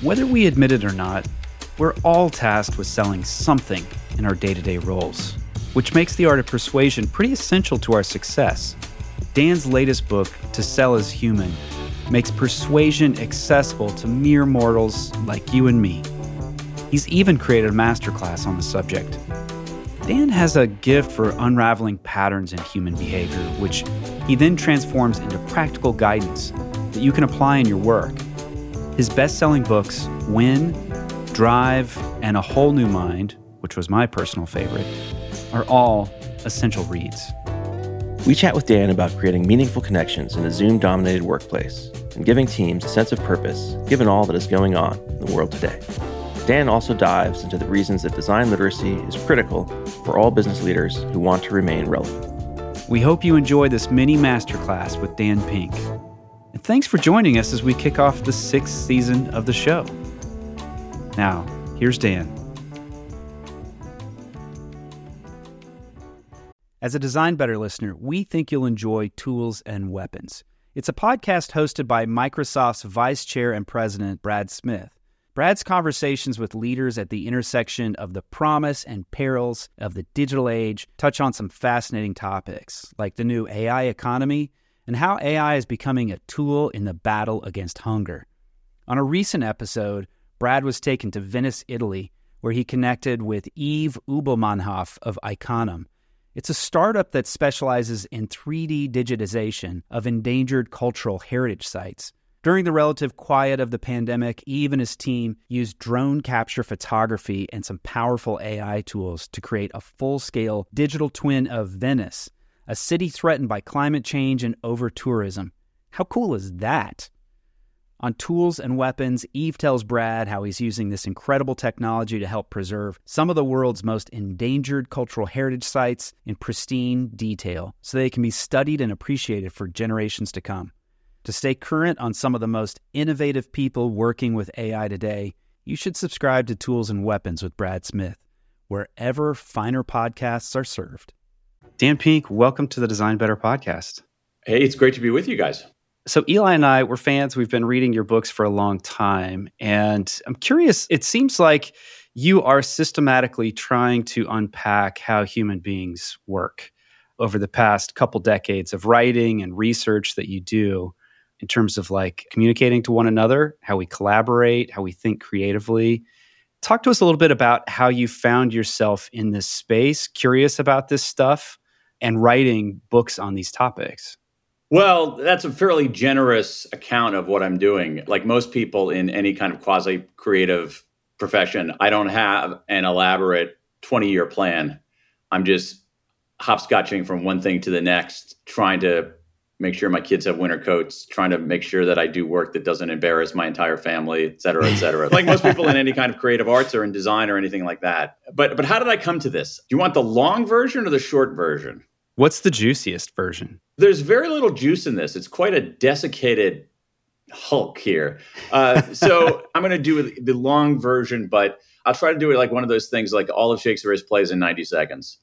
Whether we admit it or not, we're all tasked with selling something in our day to day roles, which makes the art of persuasion pretty essential to our success. Dan's latest book, To Sell is Human, makes persuasion accessible to mere mortals like you and me. He's even created a masterclass on the subject. Dan has a gift for unraveling patterns in human behavior, which he then transforms into practical guidance that you can apply in your work. His best selling books, When, Drive, and A Whole New Mind, which was my personal favorite, are all essential reads. We chat with Dan about creating meaningful connections in a Zoom dominated workplace and giving teams a sense of purpose given all that is going on in the world today. Dan also dives into the reasons that design literacy is critical for all business leaders who want to remain relevant. We hope you enjoy this mini masterclass with Dan Pink. And thanks for joining us as we kick off the sixth season of the show. Now, here's Dan. As a Design Better listener, we think you'll enjoy Tools and Weapons. It's a podcast hosted by Microsoft's Vice Chair and President, Brad Smith. Brad's conversations with leaders at the intersection of the promise and perils of the digital age touch on some fascinating topics, like the new AI economy and how AI is becoming a tool in the battle against hunger. On a recent episode, Brad was taken to Venice, Italy, where he connected with Yves Ubelmannhoff of Iconem. It's a startup that specializes in 3D digitization of endangered cultural heritage sites. During the relative quiet of the pandemic, Yves and his team used drone capture photography and some powerful AI tools to create a full scale digital twin of Venice a city threatened by climate change and over tourism. How cool is that? On Tools and Weapons, Yves tells Brad how he's using this incredible technology to help preserve some of the world's most endangered cultural heritage sites in pristine detail so they can be studied and appreciated for generations to come. To stay current on some of the most innovative people working with AI today, you should subscribe to Tools and Weapons with Brad Smith, wherever finer podcasts are served. Dan Pink, welcome to the Design Better podcast. Hey, it's great to be with you guys. So, Eli and I, we're fans. We've been reading your books for a long time. And I'm curious, it seems like you are systematically trying to unpack how human beings work over the past couple decades of writing and research that you do in terms of like communicating to one another, how we collaborate, how we think creatively. Talk to us a little bit about how you found yourself in this space, curious about this stuff, and writing books on these topics? Well, that's a fairly generous account of what I'm doing. Like most people in any kind of quasi creative profession, I don't have an elaborate 20 year plan. I'm just hopscotching from one thing to the next, trying to make sure my kids have winter coats, trying to make sure that I do work that doesn't embarrass my entire family, et cetera, et cetera. like most people in any kind of creative arts or in design or anything like that. But but how did I come to this? Do you want the long version or the short version? What's the juiciest version? There's very little juice in this. It's quite a desiccated Hulk here. Uh, so I'm going to do the long version, but I'll try to do it like one of those things like all of Shakespeare's plays in 90 seconds.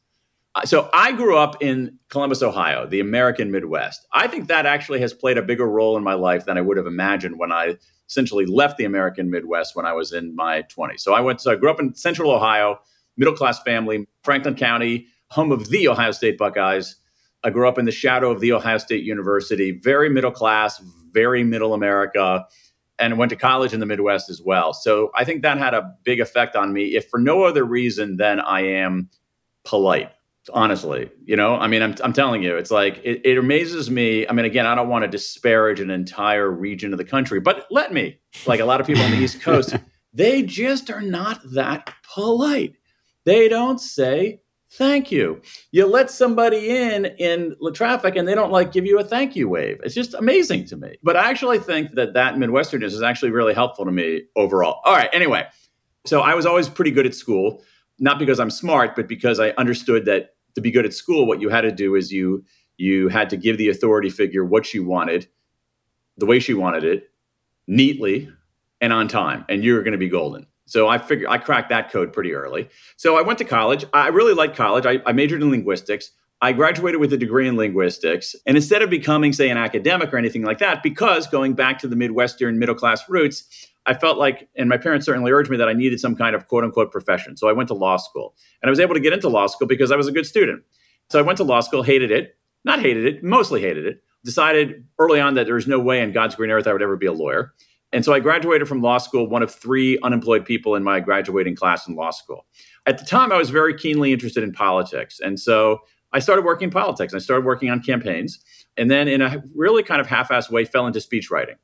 So I grew up in Columbus, Ohio, the American Midwest. I think that actually has played a bigger role in my life than I would have imagined when I essentially left the American Midwest when I was in my 20s. So I went so I grew up in central Ohio, middle class family, Franklin County, home of the Ohio State Buckeyes. I grew up in the shadow of the Ohio State University, very middle class, very middle America, and went to college in the Midwest as well. So I think that had a big effect on me, if for no other reason than I am polite honestly you know? I mean i'm, I'm telling you it's like it, it, amazes me. I mean again i don't want to disparage an entire region of the country but let me like a lot of people on the east coast they just are not that polite. They don't say thank you. You let somebody in in the traffic and they don't like give you a thank you wave. It's just amazing to me. But i actually think that that midwesternness is actually really helpful to me overall. All right anyway. So i was always pretty good at school not because i'm smart but because i understood that to be good at school, what you had to do is you you had to give the authority figure what she wanted, the way she wanted it, neatly and on time, and you're going to be golden. So I figured I cracked that code pretty early. So I went to college. I really liked college. I, I majored in linguistics. I graduated with a degree in linguistics. And instead of becoming, say, an academic or anything like that, because going back to the Midwestern middle class roots, I felt like, and my parents certainly urged me that I needed some kind of quote unquote profession. So I went to law school. And I was able to get into law school because I was a good student. So I went to law school, hated it, not hated it, mostly hated it. Decided early on that there was no way in God's green earth I would ever be a lawyer. And so I graduated from law school, one of three unemployed people in my graduating class in law school. At the time, I was very keenly interested in politics. And so I started working in politics. I started working on campaigns. And then, in a really kind of half assed way, fell into speech writing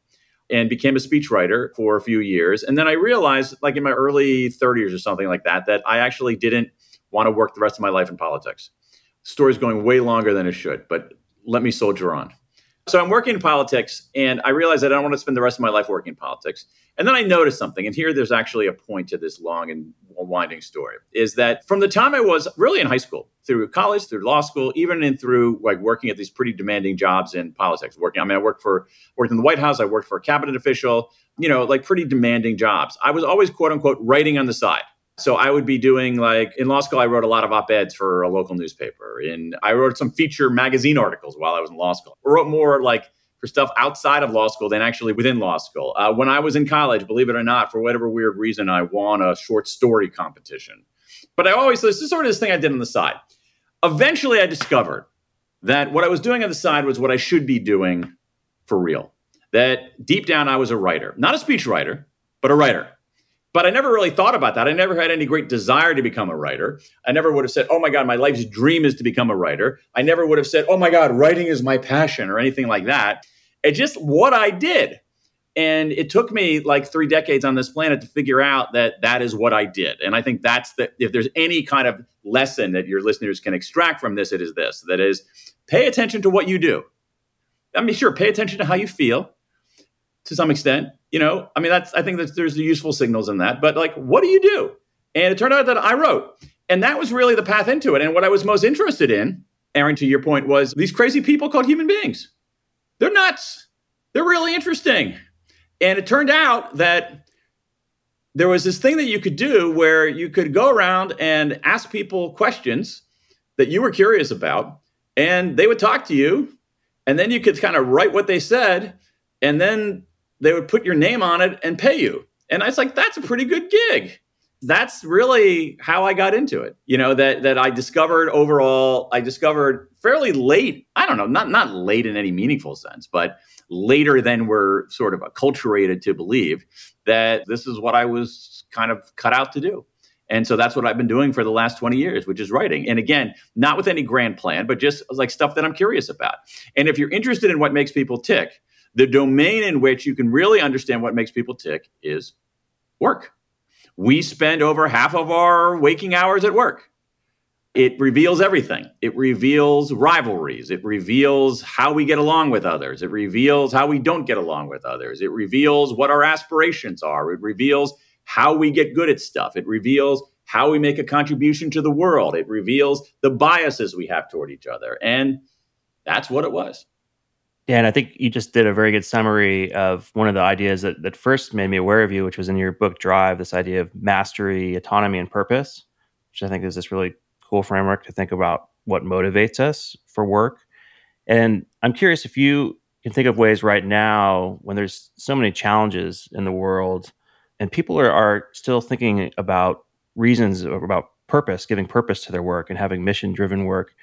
and became a speechwriter for a few years. And then I realized, like in my early 30s or something like that, that I actually didn't want to work the rest of my life in politics. The story's going way longer than it should, but let me soldier on. So I'm working in politics, and I realized that I don't want to spend the rest of my life working in politics. And then I noticed something, and here there's actually a point to this long and winding story, is that from the time I was really in high school, through college, through law school, even in through like working at these pretty demanding jobs in politics, working, I mean, I worked for worked in the White House, I worked for a cabinet official, you know, like pretty demanding jobs. I was always quote unquote writing on the side. So I would be doing like in law school, I wrote a lot of op-eds for a local newspaper. And I wrote some feature magazine articles while I was in law school. I wrote more like for stuff outside of law school than actually within law school. Uh, when I was in college, believe it or not, for whatever weird reason, I won a short story competition. But I always, this is sort of this thing I did on the side. Eventually, I discovered that what I was doing on the side was what I should be doing for real. That deep down, I was a writer, not a speech writer, but a writer. But I never really thought about that. I never had any great desire to become a writer. I never would have said, oh my God, my life's dream is to become a writer. I never would have said, oh my God, writing is my passion or anything like that. It's just what I did. And it took me like three decades on this planet to figure out that that is what I did. And I think that's the, if there's any kind of lesson that your listeners can extract from this, it is this that is, pay attention to what you do. I mean, sure, pay attention to how you feel to some extent you know, I mean, that's I think that there's the useful signals in that. But like, what do you do? And it turned out that I wrote, and that was really the path into it. And what I was most interested in, Aaron, to your point, was these crazy people called human beings. They're nuts. They're really interesting. And it turned out that there was this thing that you could do where you could go around and ask people questions that you were curious about, and they would talk to you, and then you could kind of write what they said, and then they would put your name on it and pay you. And I was like, that's a pretty good gig. That's really how I got into it. You know, that that I discovered overall, I discovered fairly late, I don't know, not not late in any meaningful sense, but later than we're sort of acculturated to believe that this is what I was kind of cut out to do. And so that's what I've been doing for the last 20 years, which is writing. And again, not with any grand plan, but just like stuff that I'm curious about. And if you're interested in what makes people tick, the domain in which you can really understand what makes people tick is work. We spend over half of our waking hours at work. It reveals everything. It reveals rivalries. It reveals how we get along with others. It reveals how we don't get along with others. It reveals what our aspirations are. It reveals how we get good at stuff. It reveals how we make a contribution to the world. It reveals the biases we have toward each other. And that's what it was. Yeah, and I think you just did a very good summary of one of the ideas that, that first made me aware of you, which was in your book Drive, this idea of mastery, autonomy, and purpose, which I think is this really cool framework to think about what motivates us for work. And I'm curious if you can think of ways right now when there's so many challenges in the world and people are, are still thinking about reasons about purpose, giving purpose to their work and having mission driven work.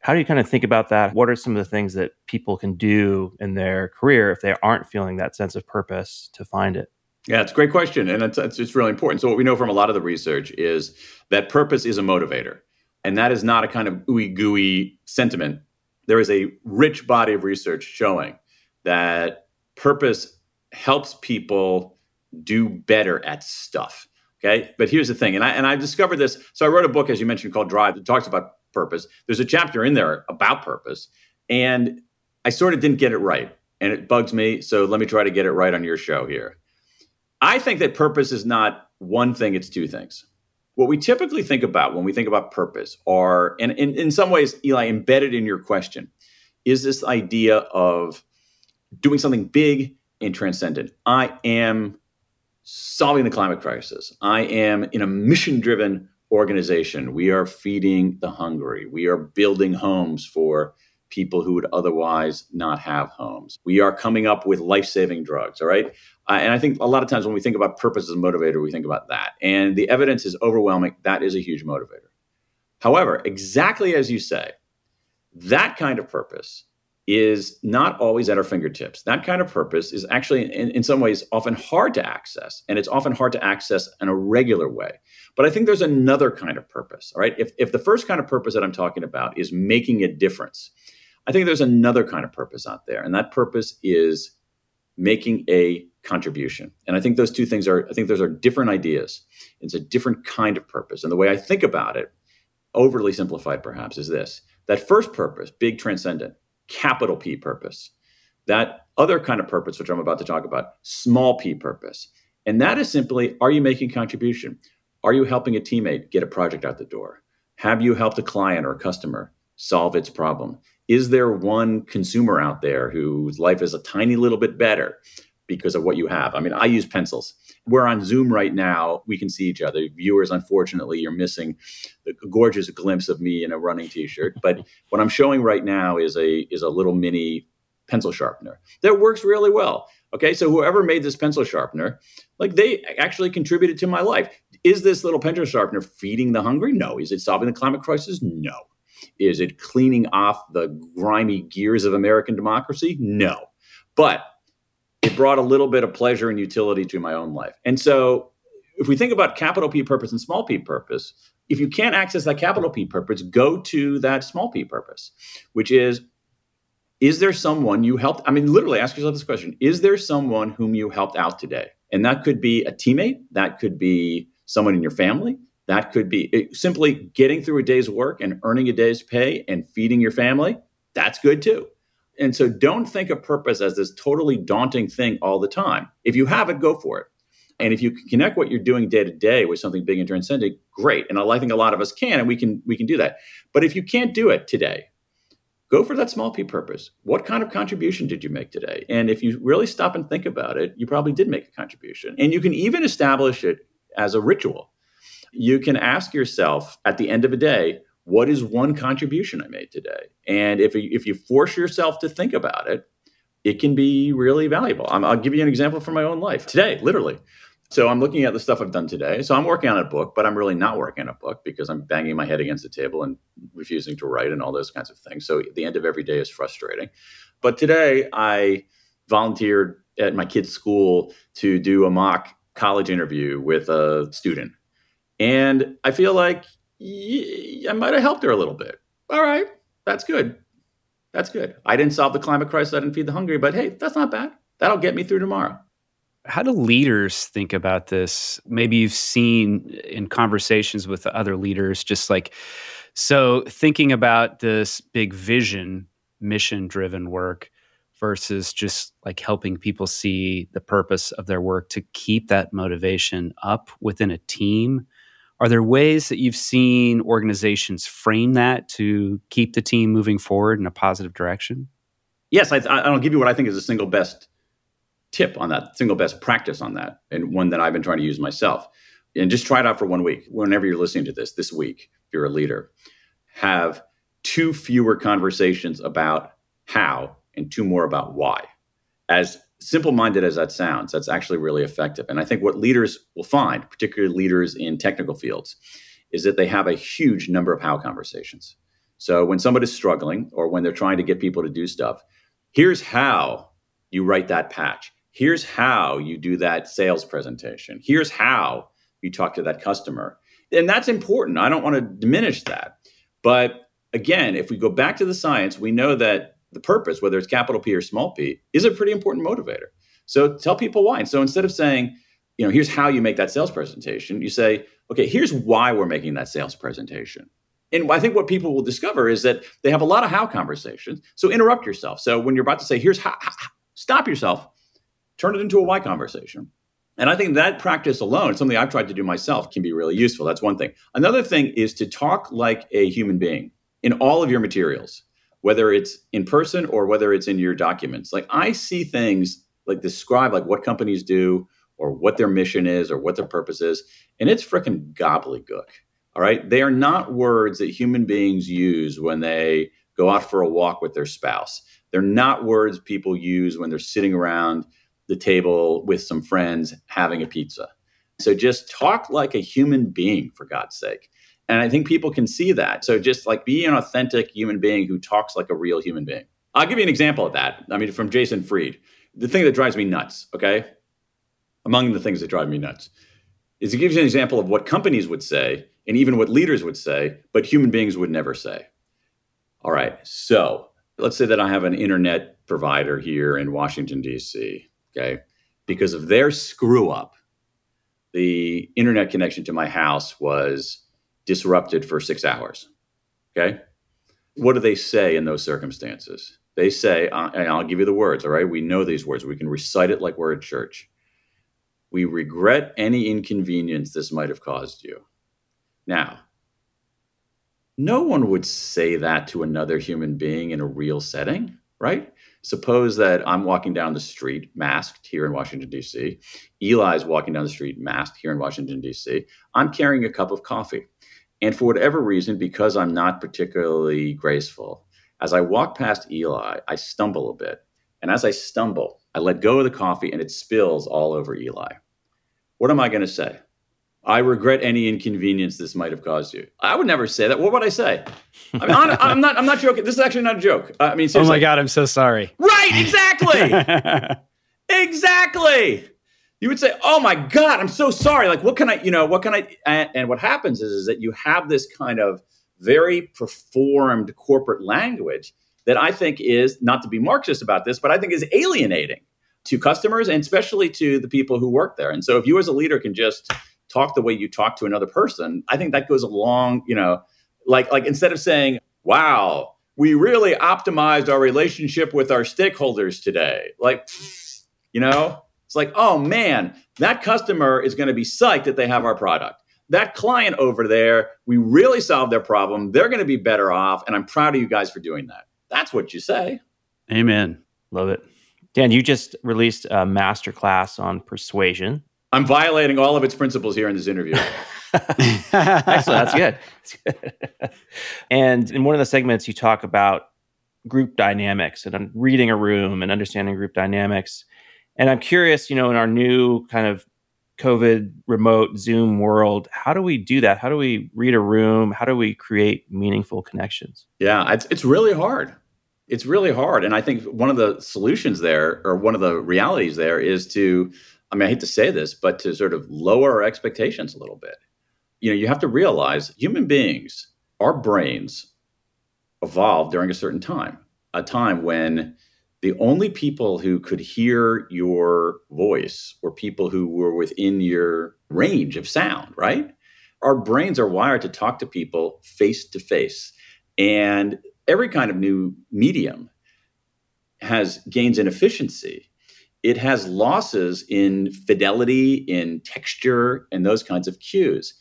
How do you kind of think about that? What are some of the things that people can do in their career if they aren't feeling that sense of purpose to find it? Yeah, it's a great question. And it's, it's, it's really important. So, what we know from a lot of the research is that purpose is a motivator. And that is not a kind of ooey gooey sentiment. There is a rich body of research showing that purpose helps people do better at stuff. Okay. But here's the thing. And I, and I discovered this. So, I wrote a book, as you mentioned, called Drive that talks about purpose. There's a chapter in there about purpose. And I sort of didn't get it right. And it bugs me. So let me try to get it right on your show here. I think that purpose is not one thing, it's two things. What we typically think about when we think about purpose are, and in, some ways, Eli, embedded in your question, is this idea of doing something big and transcendent. I am solving the climate crisis. I am in a mission driven organization. We are feeding the hungry. We are building homes for people who would otherwise not have homes. We are coming up with life saving drugs. All right. Uh, and I think a lot of times when we think about purpose as a motivator, we think about that. And the evidence is overwhelming. That is a huge motivator. However, exactly as you say, that kind of purpose is not always at our fingertips. That kind of purpose is actually, in, in, some ways, often hard to access, and it's often hard to access in a regular way. But I think there's another kind of purpose, all right? If, if the first kind of purpose that I'm talking about is making a difference, I think there's another kind of purpose out there, and that purpose is making a contribution. And I think those two things are, I think those are different ideas. It's a different kind of purpose. And the way I think about it, overly simplified perhaps, is this that first purpose, big transcendent, capital P purpose. That other kind of purpose, which I'm about to talk about, small p purpose. And that is simply are you making contribution? Are you helping a teammate get a project out the door? Have you helped a client or a customer solve its problem? Is there one consumer out there whose life is a tiny little bit better because of what you have? I mean, I use pencils. We're on Zoom right now. We can see each other. Viewers, unfortunately, you're missing the gorgeous glimpse of me in a running t-shirt. But what I'm showing right now is a is a little mini pencil sharpener that works really well. Okay, so whoever made this pencil sharpener, like they actually contributed to my life. Is this little pencil sharpener feeding the hungry? No. Is it solving the climate crisis? No. Is it cleaning off the grimy gears of American democracy? No. But it brought a little bit of pleasure and utility to my own life. And so if we think about capital P purpose and small p purpose, if you can't access that capital P purpose, go to that small p purpose, which is is there someone you helped? I mean, literally ask yourself this question Is there someone whom you helped out today? And that could be a teammate, that could be someone in your family, that could be it, simply getting through a day's work and earning a day's pay and feeding your family. That's good too. And so don't think of purpose as this totally daunting thing all the time. If you have it, go for it. And if you can connect what you're doing day to day with something big and transcendent, great. And I think a lot of us can, and we can we can do that. But if you can't do it today, go for that small p purpose. What kind of contribution did you make today? And if you really stop and think about it, you probably did make a contribution. And you can even establish it as a ritual. You can ask yourself at the end of a day, what is one contribution I made today? And if, if you force yourself to think about it, it can be really valuable. i will give you an example from my own life today, literally. So I'm looking at the stuff I've done today. So I'm working on a book, but I'm really not working on a book because I'm banging my head against the table and refusing to write and all those kinds of things. So the end of every day is frustrating. But today I volunteered at my kid's school to do a mock college interview with a student. And I feel like I might have helped her a little bit. All right, that's good. That's good. I didn't solve the climate crisis. I didn't feed the hungry, but hey, that's not bad. That'll get me through tomorrow. How do leaders think about this? Maybe you've seen in conversations with other leaders, just like so thinking about this big vision, mission driven work versus just like helping people see the purpose of their work to keep that motivation up within a team are there ways that you've seen organizations frame that to keep the team moving forward in a positive direction? Yes, I, I'll give you what I think is the single best tip on that, single best practice on that, and one that I've been trying to use myself. And just try it out for one week. Whenever you're listening to this, this week, if you're a leader, have two fewer conversations about how and two more about why. As simple minded as that sounds, that's actually really effective. And I think what leaders will find, particularly leaders in technical fields, is that they have a huge number of how conversations. So when somebody's struggling or when they're trying to get people to do stuff, here's how you write that patch. Here's how you do that sales presentation. Here's how you talk to that customer. And that's important. I don't want to diminish that. But again, if we go back to the science, we know that the purpose, whether it's capital P or small p, is a pretty important motivator. So tell people why. And so instead of saying, you know, here's how you make that sales presentation, you say, okay, here's why we're making that sales presentation. And I think what people will discover is that they have a lot of how conversations. So interrupt yourself. So when you're about to say, here's how, stop yourself, turn it into a why conversation. And I think that practice alone, something I've tried to do myself, can be really useful. That's one thing. Another thing is to talk like a human being in all of your materials whether it's in person or whether it's in your documents. Like I see things like describe like what companies do or what their mission is or what their purpose is, and it's freaking gobbledygook. All right. They are not words that human beings use when they go out for a walk with their spouse. They're not words people use when they're sitting around the table with some friends having a pizza. So just talk like a human being, for God's sake. And I think people can see that. So just like be an authentic human being who talks like a real human being. I'll give you an example of that. I mean, from Jason Fried. The thing that drives me nuts, okay? Among the things that drive me nuts is it gives you an example of what companies would say and even what leaders would say, but human beings would never say. All right. So let's say that I have an internet provider here in Washington, D.C., okay? Because of their screw up, the internet connection to my house was disrupted for six hours. Okay. What do they say in those circumstances? They say, uh, and I'll give you the words, all right? We know these words. We can recite it like we're at church. We regret any inconvenience this might have caused you. Now, no one would say that to another human being in a real setting, right? Suppose that I'm walking down the street masked here in Washington, D.C. Eli's walking down the street masked here in Washington, D.C. I'm carrying a cup of coffee. And for whatever reason, because I'm not particularly graceful, as I walk past Eli, I stumble a bit. And as I stumble, I let go of the coffee and it spills all over Eli. What am I going to say? I regret any inconvenience this might have caused you. I would never say that. What would I say? I mean, I'm not. I'm not joking. This is actually not a joke. Uh, I mean, seriously. oh my god, I'm so sorry. Right? Exactly. exactly. You would say, "Oh my god, I'm so sorry." Like, what can I? You know, what can I? And, and what happens is, is that you have this kind of very performed corporate language that I think is not to be Marxist about this, but I think is alienating to customers and especially to the people who work there. And so, if you as a leader can just talk the way you talk to another person, I think that goes along, you know, like like instead of saying, "Wow, we really optimized our relationship with our stakeholders today." Like, you know, it's like, "Oh man, that customer is going to be psyched that they have our product." That client over there, we really solved their problem. They're going to be better off, and I'm proud of you guys for doing that. That's what you say. Amen. Love it. Dan, you just released a masterclass on persuasion. I'm violating all of its principles here in this interview. Excellent. That's good. That's good. and in one of the segments, you talk about group dynamics and reading a room and understanding group dynamics. And I'm curious, you know, in our new kind of COVID remote Zoom world, how do we do that? How do we read a room? How do we create meaningful connections? Yeah, it's, it's really hard. It's really hard. And I think one of the solutions there, or one of the realities there, is to I mean, I hate to say this, but to sort of lower our expectations a little bit. You know, you have to realize human beings, our brains evolved during a certain time, a time when the only people who could hear your voice were people who were within your range of sound, right? Our brains are wired to talk to people face to face. And every kind of new medium has gains in efficiency it has losses in fidelity, in texture, and those kinds of cues.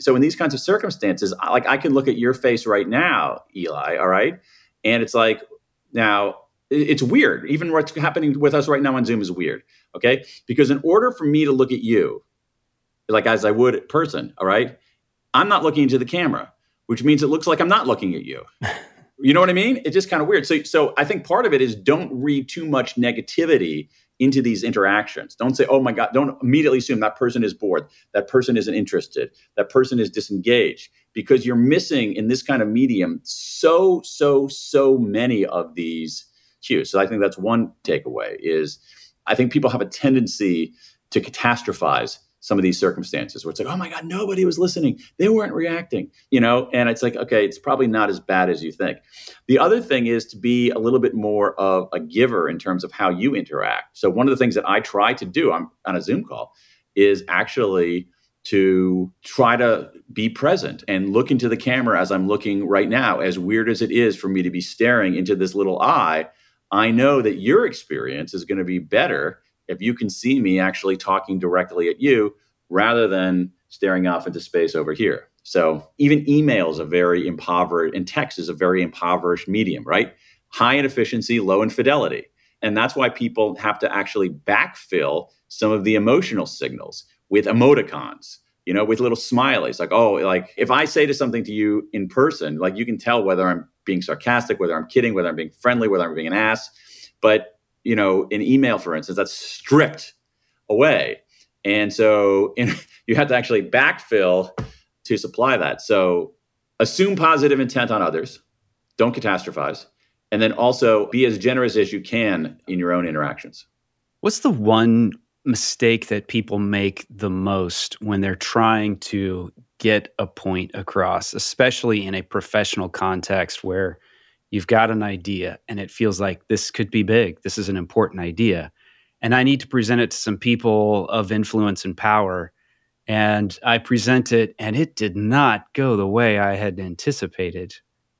So in these kinds of circumstances, like I can look at your face right now, Eli, all right? And it's like, now it's weird. Even what's happening with us right now on Zoom is weird, okay? Because in order for me to look at you, like as I would in person, all right, I'm not looking into the camera, which means it looks like I'm not looking at you. you know what I mean? It's just kind of weird. So, so I think part of it is don't read too much negativity into these interactions. Don't say, oh my God, don't immediately assume that person is bored, that person isn't interested, that person is disengaged, because you're missing in this kind of medium so, so, so many of these cues. So I think that's one takeaway is I think people have a tendency to catastrophize some of these circumstances where it's like, oh my God, nobody was listening. They weren't reacting, you know? And it's like, okay, it's probably not as bad as you think. The other thing is to be a little bit more of a giver in terms of how you interact. So, one of the things that I try to do on, on a Zoom call is actually to try to be present and look into the camera as I'm looking right now. As weird as it is for me to be staring into this little eye, I know that your experience is going to be better if you can see me actually talking directly at you rather than staring off into space over here. So even email is a very impoverished, and text is a very impoverished medium, right? High in efficiency, low in fidelity. And that's why people have to actually backfill some of the emotional signals with emoticons, you know, with little smileys. Like, oh, like if I say to something to you in person, like you can tell whether I'm being sarcastic, whether I'm kidding, whether I'm being friendly, whether I'm being an ass. But, you know, in email, for instance, that's stripped away. And so in, you have to actually backfill to supply that. So assume positive intent on others, don't catastrophize, and then also be as generous as you can in your own interactions. What's the one mistake that people make the most when they're trying to get a point across, especially in a professional context where you've got an idea and it feels like this could be big, this is an important idea, and I need to present it to some people of influence and power. And I present it, and it did not go the way I had anticipated.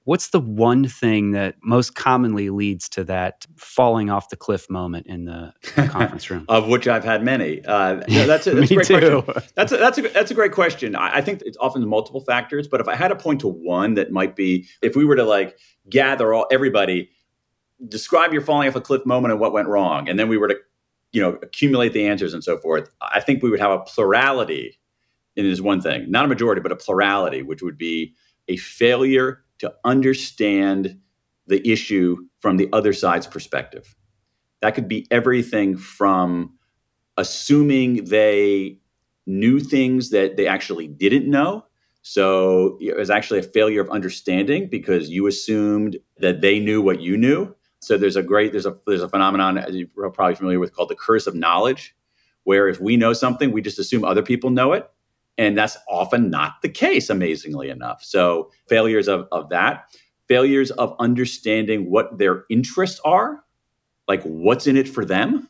What's the one thing that most commonly leads to that falling off the cliff moment in the conference room? of which I've had many. Uh, yeah, that's a, that's a great too. question. That's a, that's a that's a great question. I, I think it's often multiple factors, but if I had to point to one that might be, if we were to like gather all everybody, describe your falling off a cliff moment and what went wrong, and then we were to, you know, accumulate the answers and so forth. I think we would have a plurality. And it is one thing, not a majority, but a plurality, which would be a failure to understand the issue from the other side's perspective. That could be everything from assuming they knew things that they actually didn't know. So it was actually a failure of understanding because you assumed that they knew what you knew. So there's a great there's a there's a phenomenon you're probably familiar with called the curse of knowledge, where if we know something, we just assume other people know it. And that's often not the case, amazingly enough. So, failures of, of that, failures of understanding what their interests are, like what's in it for them.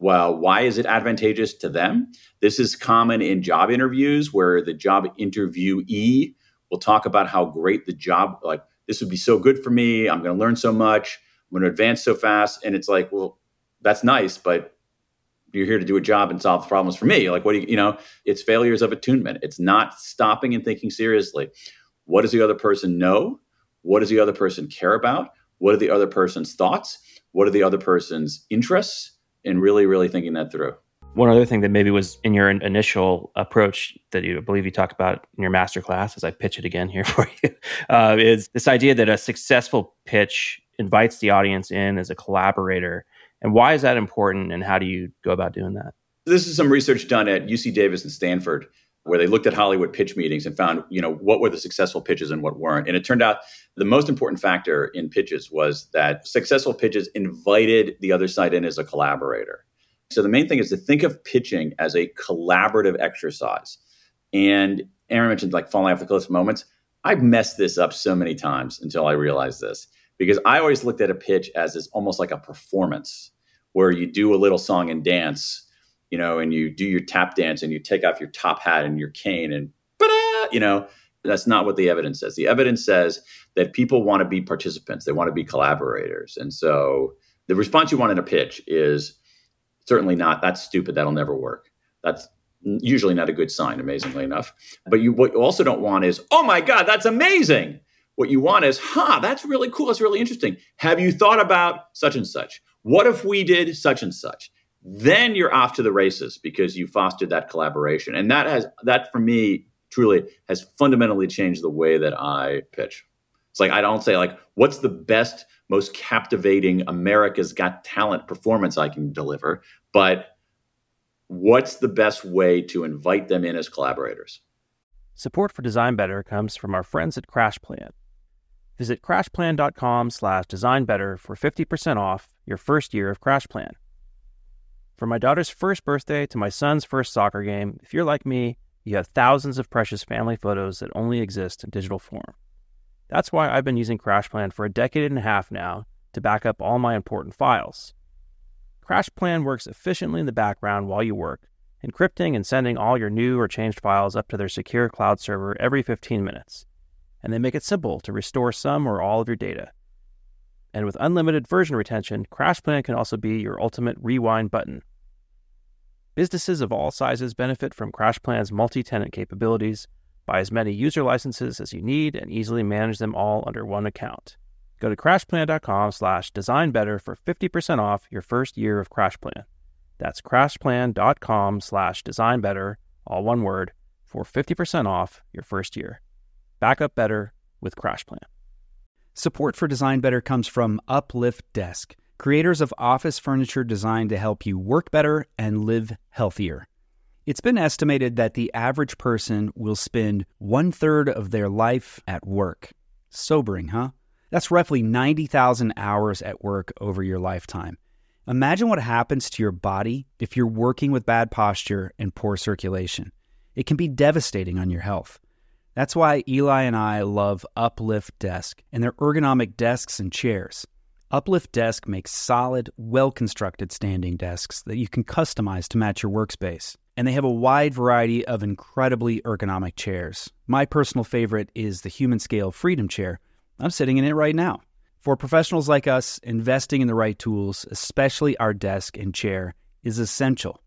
Well, why is it advantageous to them? This is common in job interviews where the job interviewee will talk about how great the job, like, this would be so good for me. I'm going to learn so much. I'm going to advance so fast. And it's like, well, that's nice, but you're here to do a job and solve problems for me. Like, what do you, you know, it's failures of attunement. It's not stopping and thinking seriously. What does the other person know? What does the other person care about? What are the other person's thoughts? What are the other person's interests? And really, really thinking that through. One other thing that maybe was in your initial approach that you I believe you talked about in your master class, as I pitch it again here for you, uh, is this idea that a successful pitch invites the audience in as a collaborator and why is that important and how do you go about doing that? This is some research done at UC Davis and Stanford where they looked at Hollywood pitch meetings and found, you know, what were the successful pitches and what weren't. And it turned out the most important factor in pitches was that successful pitches invited the other side in as a collaborator. So the main thing is to think of pitching as a collaborative exercise. And Aaron mentioned like falling off the cliff moments. I've messed this up so many times until I realized this because I always looked at a pitch as is almost like a performance where you do a little song and dance, you know, and you do your tap dance and you take off your top hat and your cane and, you know, that's not what the evidence says. The evidence says that people want to be participants, they want to be collaborators. And so the response you want in a pitch is certainly not, that's stupid, that'll never work. That's usually not a good sign, amazingly enough. But you, what you also don't want is, oh my God, that's amazing. What you want is, huh, that's really cool. That's really interesting. Have you thought about such and such? What if we did such and such? Then you're off to the races because you fostered that collaboration. And that has, that for me, truly has fundamentally changed the way that I pitch. It's like, I don't say, like, what's the best, most captivating America's Got Talent performance I can deliver, but what's the best way to invite them in as collaborators? Support for Design Better comes from our friends at CrashPlan. Visit crashplan.com slash designbetter for 50% off your first year of CrashPlan. From my daughter's first birthday to my son's first soccer game, if you're like me, you have thousands of precious family photos that only exist in digital form. That's why I've been using CrashPlan for a decade and a half now to back up all my important files. CrashPlan works efficiently in the background while you work, encrypting and sending all your new or changed files up to their secure cloud server every 15 minutes and they make it simple to restore some or all of your data. And with unlimited version retention, CrashPlan can also be your ultimate rewind button. Businesses of all sizes benefit from CrashPlan's multi-tenant capabilities. Buy as many user licenses as you need and easily manage them all under one account. Go to crashplan.com slash designbetter for 50% off your first year of CrashPlan. That's crashplan.com slash designbetter, all one word, for 50% off your first year. Back up better with CrashPlan. Support for Design Better comes from Uplift Desk, creators of office furniture designed to help you work better and live healthier. It's been estimated that the average person will spend one third of their life at work. Sobering, huh? That's roughly 90,000 hours at work over your lifetime. Imagine what happens to your body if you're working with bad posture and poor circulation. It can be devastating on your health. That's why Eli and I love Uplift Desk and their ergonomic desks and chairs. Uplift Desk makes solid, well constructed standing desks that you can customize to match your workspace. And they have a wide variety of incredibly ergonomic chairs. My personal favorite is the Human Scale Freedom Chair. I'm sitting in it right now. For professionals like us, investing in the right tools, especially our desk and chair, is essential.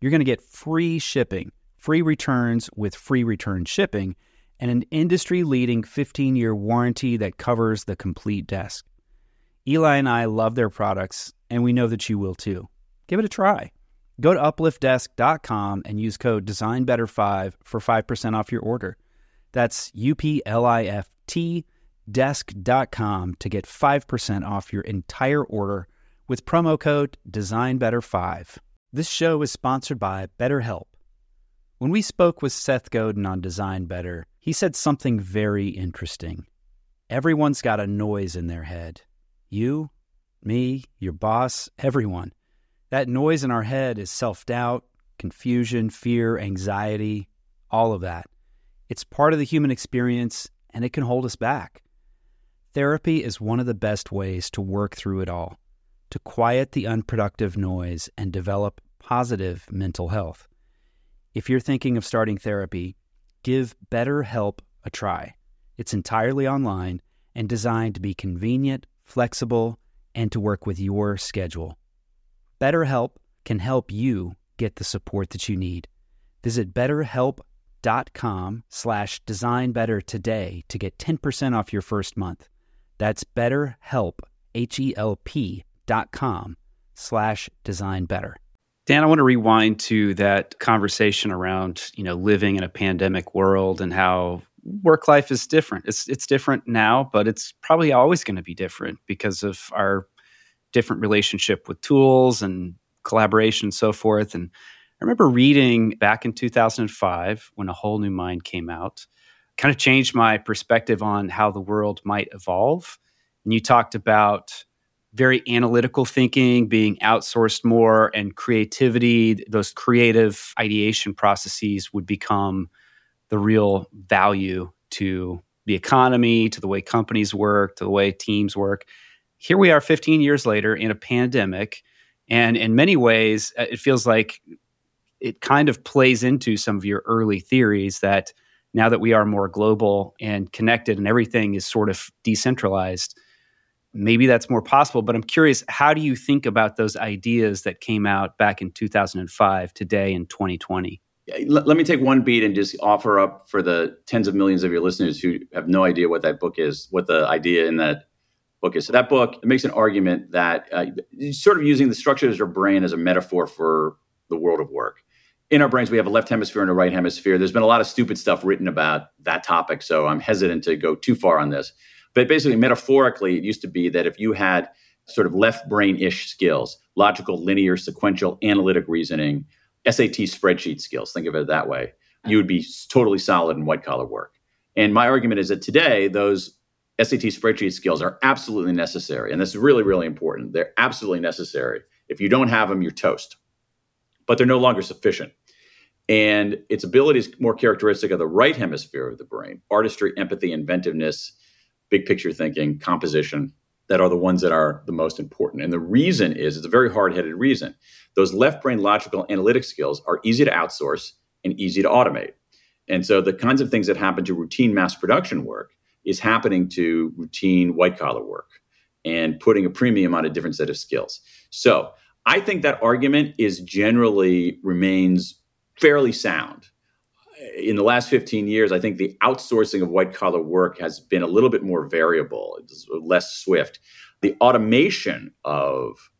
You're going to get free shipping, free returns with free return shipping, and an industry leading 15 year warranty that covers the complete desk. Eli and I love their products, and we know that you will too. Give it a try. Go to upliftdesk.com and use code DesignBetter5 for 5% off your order. That's U P L I F T desk.com to get 5% off your entire order with promo code DesignBetter5. This show is sponsored by BetterHelp. When we spoke with Seth Godin on Design Better, he said something very interesting. Everyone's got a noise in their head. You, me, your boss, everyone. That noise in our head is self doubt, confusion, fear, anxiety, all of that. It's part of the human experience and it can hold us back. Therapy is one of the best ways to work through it all, to quiet the unproductive noise and develop positive mental health. If you're thinking of starting therapy, give BetterHelp a try. It's entirely online and designed to be convenient, flexible, and to work with your schedule. BetterHelp can help you get the support that you need. Visit betterhelp.com slash designbetter today to get 10% off your first month. That's betterhelp, H-E-L-P dot com slash design better. Dan, I want to rewind to that conversation around, you know, living in a pandemic world and how work life is different. It's it's different now, but it's probably always going to be different because of our different relationship with tools and collaboration and so forth. And I remember reading back in 2005 when A Whole New Mind came out kind of changed my perspective on how the world might evolve. And you talked about very analytical thinking being outsourced more and creativity, those creative ideation processes would become the real value to the economy, to the way companies work, to the way teams work. Here we are 15 years later in a pandemic. And in many ways, uh, it feels like it kind of plays into some of your early theories that now that we are more global and connected and everything is sort of decentralized, maybe that's more possible. But I'm curious, how do you think about those ideas that came out back in 2005 today in 2020? Let me take one beat and just offer up for the tens of millions of your listeners who have no idea what that book is, what the idea in that book is. So that book makes an argument that uh, sort of using the structure of your brain as a metaphor for the world of work in our brains, we have a left hemisphere and a right hemisphere. There's been a lot of stupid stuff written about that topic, so I'm hesitant to go too far on this. But basically, metaphorically, it used to be that if you had sort of left brain ish skills, logical, linear, sequential, analytic reasoning, SAT spreadsheet skills, think of it that way, you would be totally solid in white collar work. And my argument is that today, those SAT spreadsheet skills are absolutely necessary. And this is really, really important. They're absolutely necessary. If you don't have them, you're toast but they're no longer sufficient. And its ability is more characteristic of the right hemisphere of the brain artistry, empathy, inventiveness, big picture thinking, composition that are the ones that are the most important. And the reason is it's a very hard headed reason. Those left brain logical analytic skills are easy to outsource and easy to automate. And so the kinds of things that happen to routine mass production work is happening to routine white collar work and putting a premium on a different set of skills. So I think that argument is generally remains fairly sound. In the last 15 years, I think the outsourcing of white collar work has been a little bit more variable, it's less swift. The automation of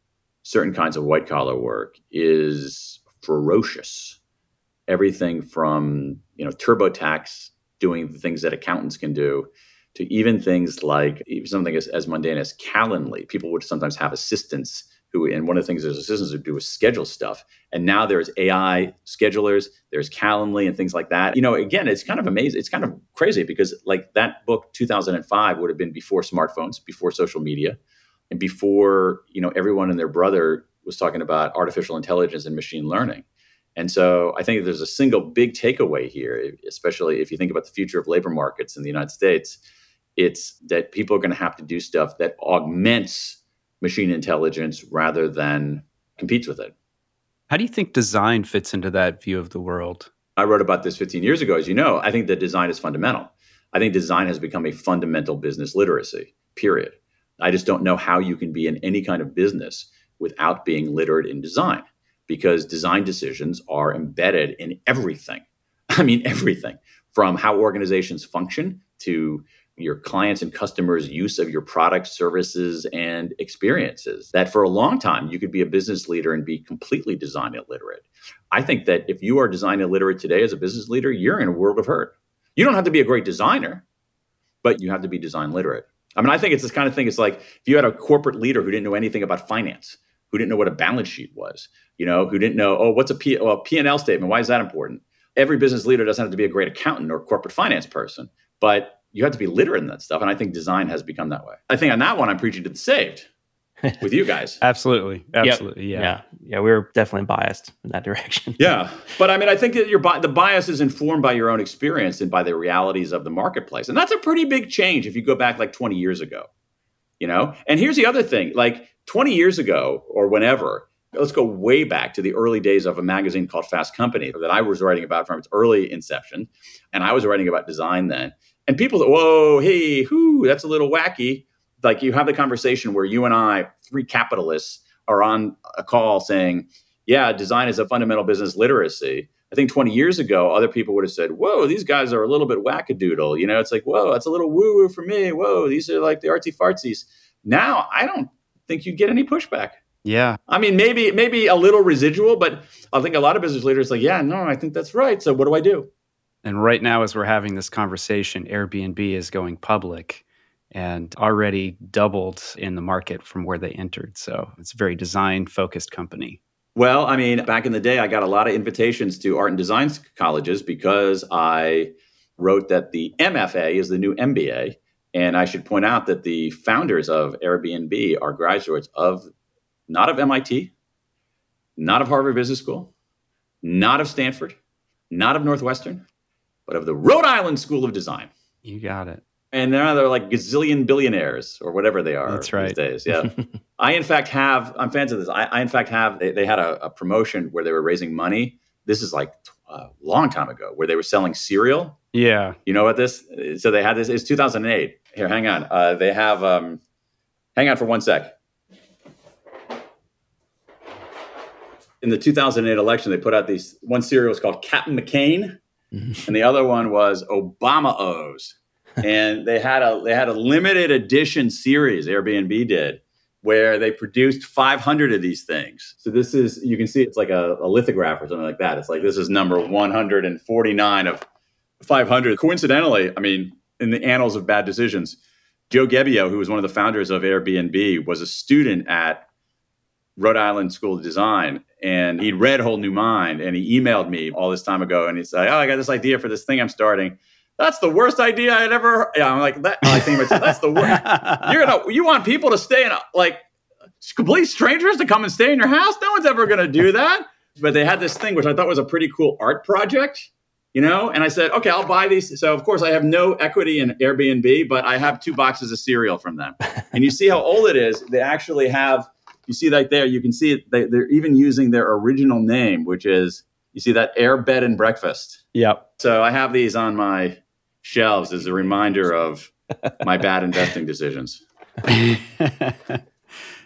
certain kinds of white collar work is ferocious. everything from you know TurboTax doing the things that accountants can do to even things like something as, as mundane as Calendly. People would sometimes have assistants who, and one of the things those assistants would do is schedule stuff. And now there's AI schedulers, there's Calendly and things like that. You know, again, it's kind of amazing. It's kind of crazy because like that book, 2005, would have been before smartphones, before social media, and before, you know, everyone and their brother was talking about artificial intelligence and machine learning. And so I think there's a single big takeaway here, especially if you think about the future of labor markets in the United States. It's that people are going to have to do stuff that augments machine intelligence rather than competes with it. How do you think design fits into that view of the world? I wrote about this 15 years ago. As you know, I think that design is fundamental. I think design has become a fundamental business literacy, period. I just don't know how you can be in any kind of business without being literate in design because design decisions are embedded in everything. I mean, everything from how organizations function to your clients and customers' use of your products, services, and experiences. That for a long time, you could be a business leader and be completely design illiterate. I think that if you are design illiterate today as a business leader, you're in a world of hurt. You don't have to be a great designer, but you have to be design literate. I mean, I think it's this kind of thing. It's like if you had a corporate leader who didn't know anything about finance, who didn't know what a balance sheet was, you know, who didn't know, oh, what's a P, well, P&L statement? Why is that important? Every business leader doesn't have to be a great accountant or corporate finance person, but you have to be literate in that stuff. And I think design has become that way. I think on that one, I'm preaching to the saved with you guys. Absolutely. Absolutely. Yep. Yeah. Yeah. Yeah. We are definitely biased in that direction. yeah. But I mean, I think that your the bias is informed by your own experience and by the realities of the marketplace. And that's a pretty big change if you go back like 20 years ago, you know? And here's the other thing like 20 years ago or whenever, let's go way back to the early days of a magazine called Fast Company that I was writing about from its early inception. And I was writing about design then. And people, whoa, hey, whoo, that's a little wacky. Like you have the conversation where you and I, three capitalists, are on a call saying, yeah, design is a fundamental business literacy. I think 20 years ago, other people would have said, whoa, these guys are a little bit wackadoodle. You know, it's like, whoa, that's a little woo woo for me. Whoa, these are like the artsy fartsies. Now, I don't think you'd get any pushback. Yeah. I mean, maybe maybe a little residual, but I think a lot of business leaders like, yeah, no, I think that's right. So what do I do? And right now, as we're having this conversation, Airbnb is going public and already doubled in the market from where they entered. So it's a very design focused company. Well, I mean, back in the day, I got a lot of invitations to art and design colleges because I wrote that the MFA is the new MBA. And I should point out that the founders of Airbnb are graduates of not of MIT, not of Harvard Business School, not of Stanford, not of Northwestern, but of the Rhode Island School of Design. You got it. And now they're like gazillion billionaires or whatever they are That's right. these days. Yeah. I, in fact, have, I'm fans of this. I, I in fact, have, they, they had a, a, promotion where they were raising money. This is like a long time ago where they were selling cereal. Yeah. You know what this? So they had this, it's 2008. Here, hang on. Uh, they have, um, hang on for one sec. In the 2008 election, they put out these, one cereal was called Captain McCain and the other one was Obama O's. and they had a they had a limited edition series Airbnb did where they produced 500 of these things. So this is you can see it's like a, a lithograph or something like that. It's like this is number 149 of 500. Coincidentally, I mean, in the annals of bad decisions, Joe Gebbia, who was one of the founders of Airbnb, was a student at Rhode Island School of Design and he'd read Whole New Mind and he emailed me all this time ago and he said, Oh, I got this idea for this thing I'm starting. That's the worst idea I'd ever heard. Yeah, I'm like, that, I think that's the worst. You're gonna, you want people to stay in, like, complete strangers to come and stay in your house? No one's ever gonna do that. But they had this thing, which I thought was a pretty cool art project, you know? And I said, okay, I'll buy these. So, of course, I have no equity in Airbnb, but I have two boxes of cereal from them. And you see how old it is. They actually have you see that there, you can see it. They, they're even using their original name, which is you see that air bed and breakfast. Yep. So I have these on my shelves as a reminder of my bad investing decisions.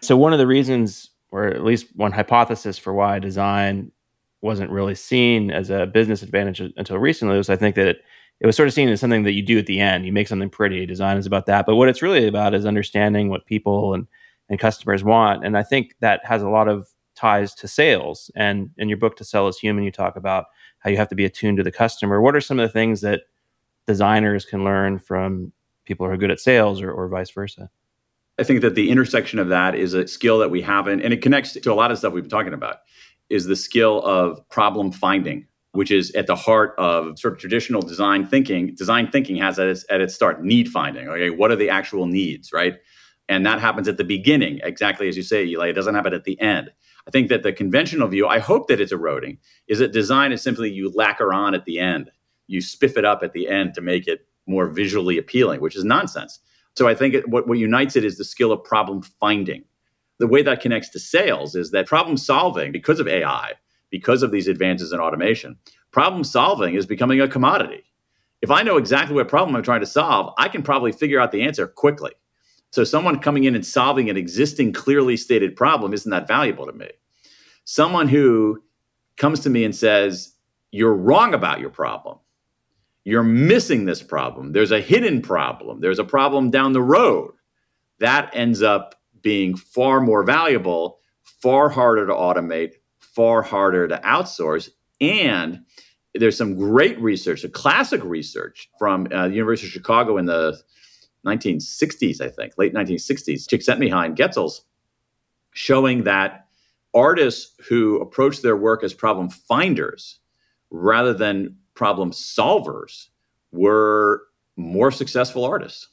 so one of the reasons, or at least one hypothesis for why design wasn't really seen as a business advantage until recently was I think that it, it was sort of seen as something that you do at the end. You make something pretty. Design is about that. But what it's really about is understanding what people and and customers want. And I think that has a lot of ties to sales. And in your book, To Sell is Human, you talk about how you have to be attuned to the customer. What are some of the things that designers can learn from people who are good at sales or, or vice versa? I think that the intersection of that is a skill that we haven't, and it connects to a lot of stuff we've been talking about, is the skill of problem finding, which is at the heart of sort of traditional design thinking. Design thinking has at its, at its start need finding. Okay, what are the actual needs, right? And that happens at the beginning, exactly as you say, Eli. It doesn't happen at the end. I think that the conventional view, I hope that it's eroding, is that design is simply you lacquer on at the end, you spiff it up at the end to make it more visually appealing, which is nonsense. So I think it, what, what unites it is the skill of problem finding. The way that connects to sales is that problem solving, because of AI, because of these advances in automation, problem solving is becoming a commodity. If I know exactly what problem I'm trying to solve, I can probably figure out the answer quickly. So someone coming in and solving an existing clearly stated problem isn't that valuable to me. Someone who comes to me and says, You're wrong about your problem. You're missing this problem. There's a hidden problem. There's a problem down the road. That ends up being far more valuable, far harder to automate, far harder to outsource. And there's some great research, a classic research from uh, the University of Chicago in the 1960s, I think, late 1960s, Csikszentmihalyi Getzels, showing that artists who approach their work as problem finders rather than problem solvers were more successful artists.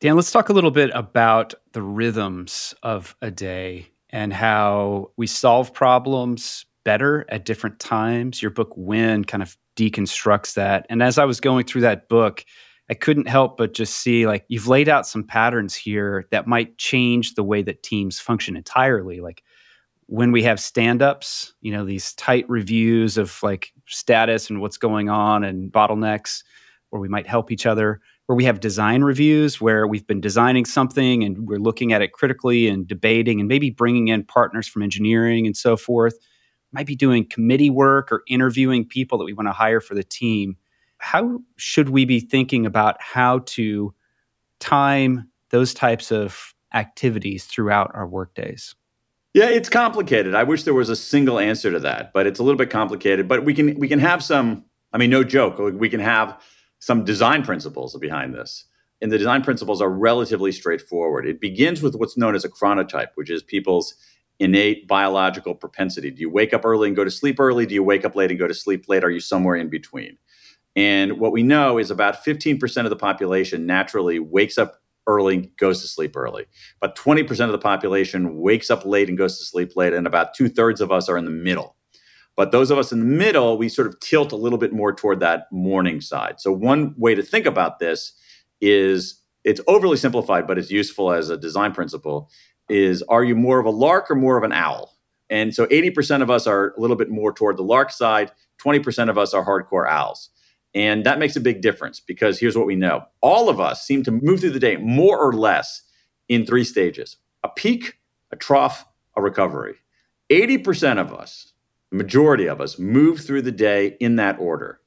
Dan, let's talk a little bit about the rhythms of a day and how we solve problems better at different times. Your book, When, kind of deconstructs that. And as I was going through that book, I couldn't help but just see like you've laid out some patterns here that might change the way that teams function entirely. Like when we have stand-ups, you know, these tight reviews of like status and what's going on and bottlenecks, where we might help each other. Where we have design reviews where we've been designing something and we're looking at it critically and debating and maybe bringing in partners from engineering and so forth. Might be doing committee work or interviewing people that we want to hire for the team how should we be thinking about how to time those types of activities throughout our workdays? Yeah, it's complicated. I wish there was a single answer to that, but it's a little bit complicated. But we can we can have some. I mean, no joke. We can have some design principles behind this, and the design principles are relatively straightforward. It begins with what's known as a chronotype, which is people's innate biological propensity. Do you wake up early and go to sleep early? Do you wake up late and go to sleep late? Are you somewhere in between? And what we know is about 15% of the population naturally wakes up early, goes to sleep early. But 20% of the population wakes up late and goes to sleep late. And about two thirds of us are in the middle. But those of us in the middle, we sort of tilt a little bit more toward that morning side. So, one way to think about this is it's overly simplified, but it's useful as a design principle is are you more of a lark or more of an owl? And so 80% of us are a little bit more toward the lark side, 20% of us are hardcore owls. And that makes a big difference because here's what we know all of us seem to move through the day more or less in three stages a peak, a trough, a recovery. 80% of us, the majority of us, move through the day in that order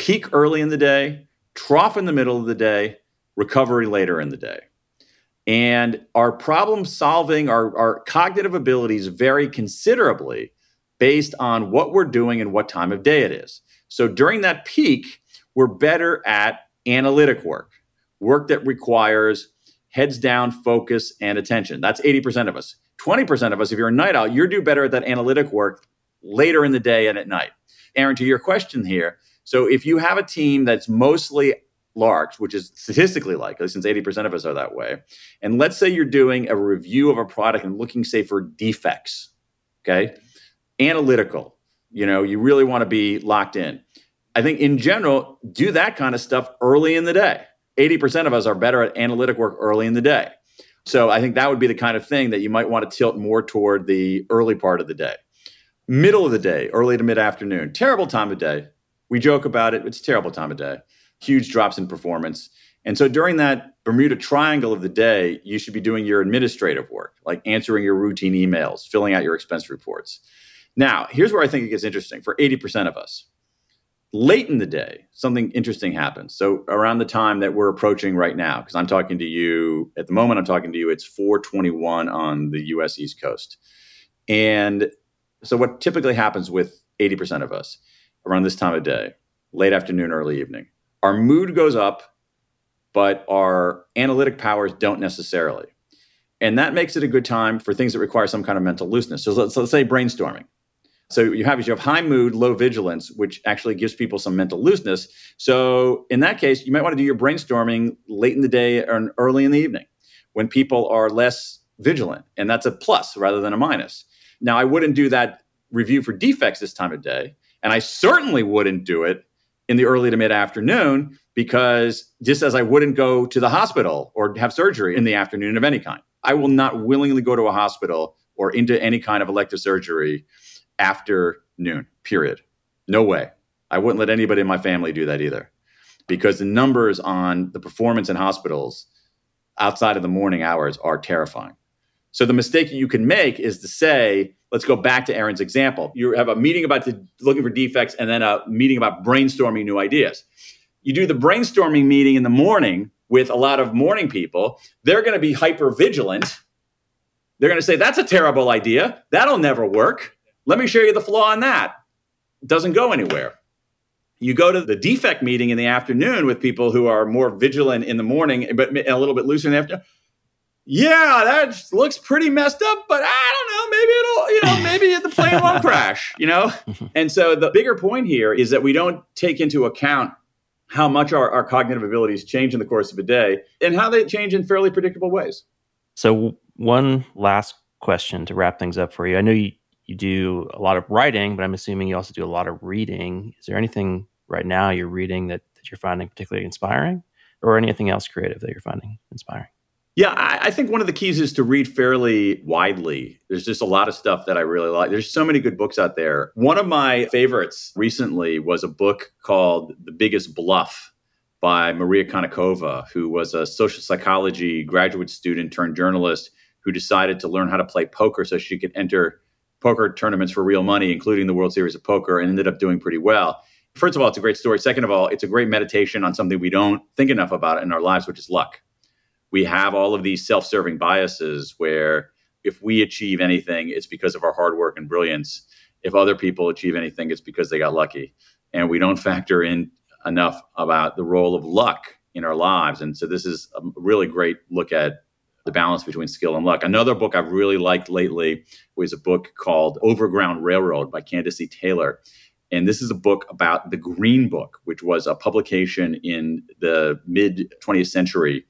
peak early in the day, trough in the middle of the day, recovery later in the day. And our problem solving, our, our cognitive abilities vary considerably based on what we're doing and what time of day it is. So during that peak, we're better at analytic work, work that requires heads down focus and attention. That's 80% of us. 20% of us, if you're a night owl, you're do better at that analytic work later in the day and at night. Aaron, to your question here, so if you have a team that's mostly larks, which is statistically likely since 80% of us are that way, and let's say you're doing a review of a product and looking, say, for defects, okay? Analytical, you know, you really want to be locked in. I think in general, do that kind of stuff early in the day. 80% of us are better at analytic work early in the day. So I think that would be the kind of thing that you might want to tilt more toward the early part of the day. Middle of the day, early to mid afternoon, terrible time of day. We joke about it, it's a terrible time of day. Huge drops in performance. And so during that Bermuda Triangle of the day, you should be doing your administrative work, like answering your routine emails, filling out your expense reports. Now, here's where I think it gets interesting for 80% of us late in the day, something interesting happens. So around the time that we're approaching right now, because I'm talking to you at the moment, I'm talking to you. It's 421 on the U.S. East Coast, and so what typically happens with 80% of us around this time of day, late afternoon, early evening, our mood goes up, but our analytic powers don't necessarily. And that makes it a good time for things that require some kind of mental looseness. So let's, let's say brainstorming. So you have you have high mood, low vigilance, which actually gives people some mental looseness. So in that case, you might want to do your brainstorming late in the day or early in the evening when people are less vigilant, and that's a plus rather than a minus. Now, I wouldn't do that review for defects this time of day, and I certainly wouldn't do it in the early to mid afternoon because just as I wouldn't go to the hospital or have surgery in the afternoon of any kind, I will not willingly go to a hospital or into any kind of elective surgery after noon, period. No way. I wouldn't let anybody in my family do that either because the numbers on the performance in hospitals outside of the morning hours are terrifying. So the mistake you can make is to say, let's go back to Aaron's example. You have a meeting about the, looking for defects and then a meeting about brainstorming new ideas. You do the brainstorming meeting in the morning with a lot of morning people. They're going to be hyper vigilant. They're going to say, that's a terrible idea. That'll never work. Let me show you the flaw in that. It doesn't go anywhere. You go to the defect meeting in the afternoon with people who are more vigilant in the morning, but a little bit looser in the afternoon. Yeah, that looks pretty messed up, but I don't know. Maybe it'll, you know, maybe the plane won't crash, you know? And so the bigger point here is that we don't take into account how much our, our cognitive abilities change in the course of a day and how they change in fairly predictable ways. So, one last question to wrap things up for you. I know you, you do a lot of writing, but I'm assuming you also do a lot of reading. Is there anything right now you're reading that, that you're finding particularly inspiring or anything else creative that you're finding inspiring? Yeah, I, I, think one of the keys is to read fairly widely. There's just a lot of stuff that I really like. There's so many good books out there. One of my favorites recently was a book called The Biggest Bluff by Maria Konnikova, who was a social psychology graduate student turned journalist who decided to learn how to play poker so she could enter poker tournaments for real money, including the World Series of Poker, and ended up doing pretty well. First of all, it's a great story. Second of all, it's a great meditation on something we don't think enough about in our lives, which is luck. We have all of these self serving biases where if we achieve anything, it's because of our hard work and brilliance. If other people achieve anything, it's because they got lucky. And we don't factor in enough about the role of luck in our lives. And so this is a really great look at the balance between skill and luck. Another book I've really liked lately was a book called Overground Railroad by Candace E. Taylor. And this is a book about the Green Book, which was a publication in the mid 20th century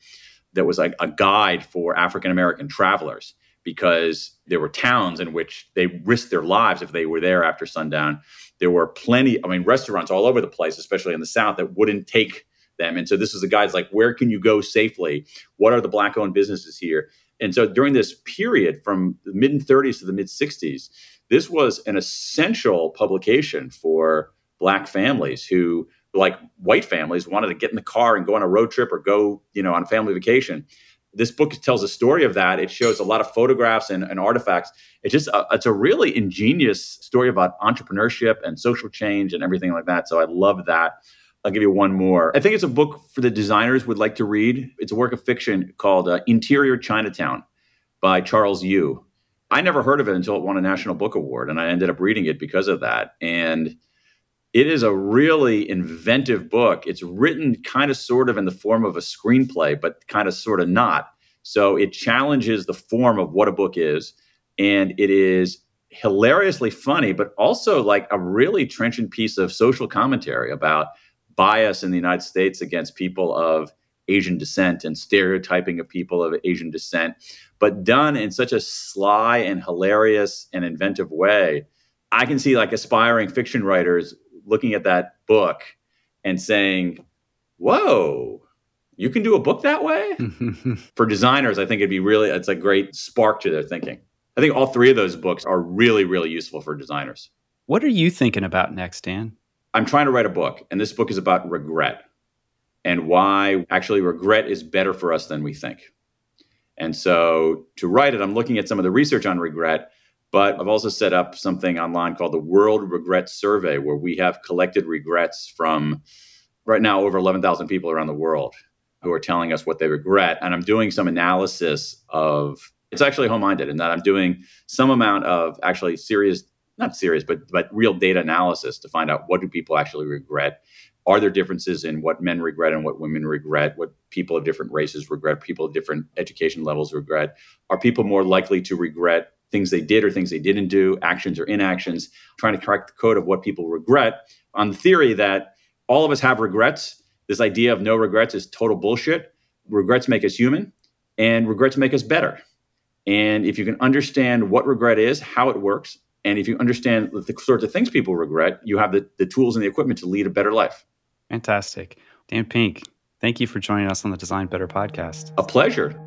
that was like a guide for African American travelers because there were towns in which they risked their lives if they were there after sundown. There were plenty, I mean, restaurants all over the place, especially in the South, that wouldn't take them. And so this is the guide like, where can you go safely? What are the black owned businesses here? And so during this period from the mid 30s to the mid 60s, this was an essential publication for black families who, like white families, wanted to get in the car and go on a road trip or go, you know, on a family vacation. This book tells a story of that. It shows a lot of photographs and, and artifacts. It's just a, it's a really ingenious story about entrepreneurship and social change and everything like that. So I love that. I'll give you one more. I think it's a book for the designers would like to read. It's a work of fiction called uh, Interior Chinatown by Charles Yu. I never heard of it until it won a National Book Award, and I ended up reading it because of that. And it is a really inventive book. It's written kind of sort of in the form of a screenplay, but kind of sort of not. So it challenges the form of what a book is. And it is hilariously funny, but also like a really trenchant piece of social commentary about bias in the United States against people of Asian descent and stereotyping of people of Asian descent, but done in such a sly and hilarious and inventive way. I can see like aspiring fiction writers looking at that book and saying, Whoa, you can do a book that way? For designers, I think it'd be really, it's a great spark to their thinking. I think all three of those books are really, really useful for designers. What are you thinking about next, Dan? I'm trying to write a book, and this book is about regret and why actually regret is better for us than we think. And so to write it, I'm looking at some of the research on regret, but I've also set up something online called the World Regret Survey, where we have collected regrets from right now over 11,000 people around the world who are telling us what they regret. And I'm doing some analysis of it's actually home minded in that I'm doing some amount of actually serious not serious, but but real data analysis to find out what do people actually regret. Are there differences in what men regret and what women regret? What people of different races regret? People of different education levels regret? Are people more likely to regret things they did or things they didn't do, actions or inactions? Trying to crack the code of what people regret on the theory that all of us have regrets. This idea of no regrets is total bullshit. Regrets make us human, and regrets make us better. And if you can understand what regret is, how it works, and if you understand the sorts of things people regret, you have the, the tools and the equipment to lead a better life. Fantastic. Dan Pink, thank you for joining us on the Design Better podcast. A pleasure.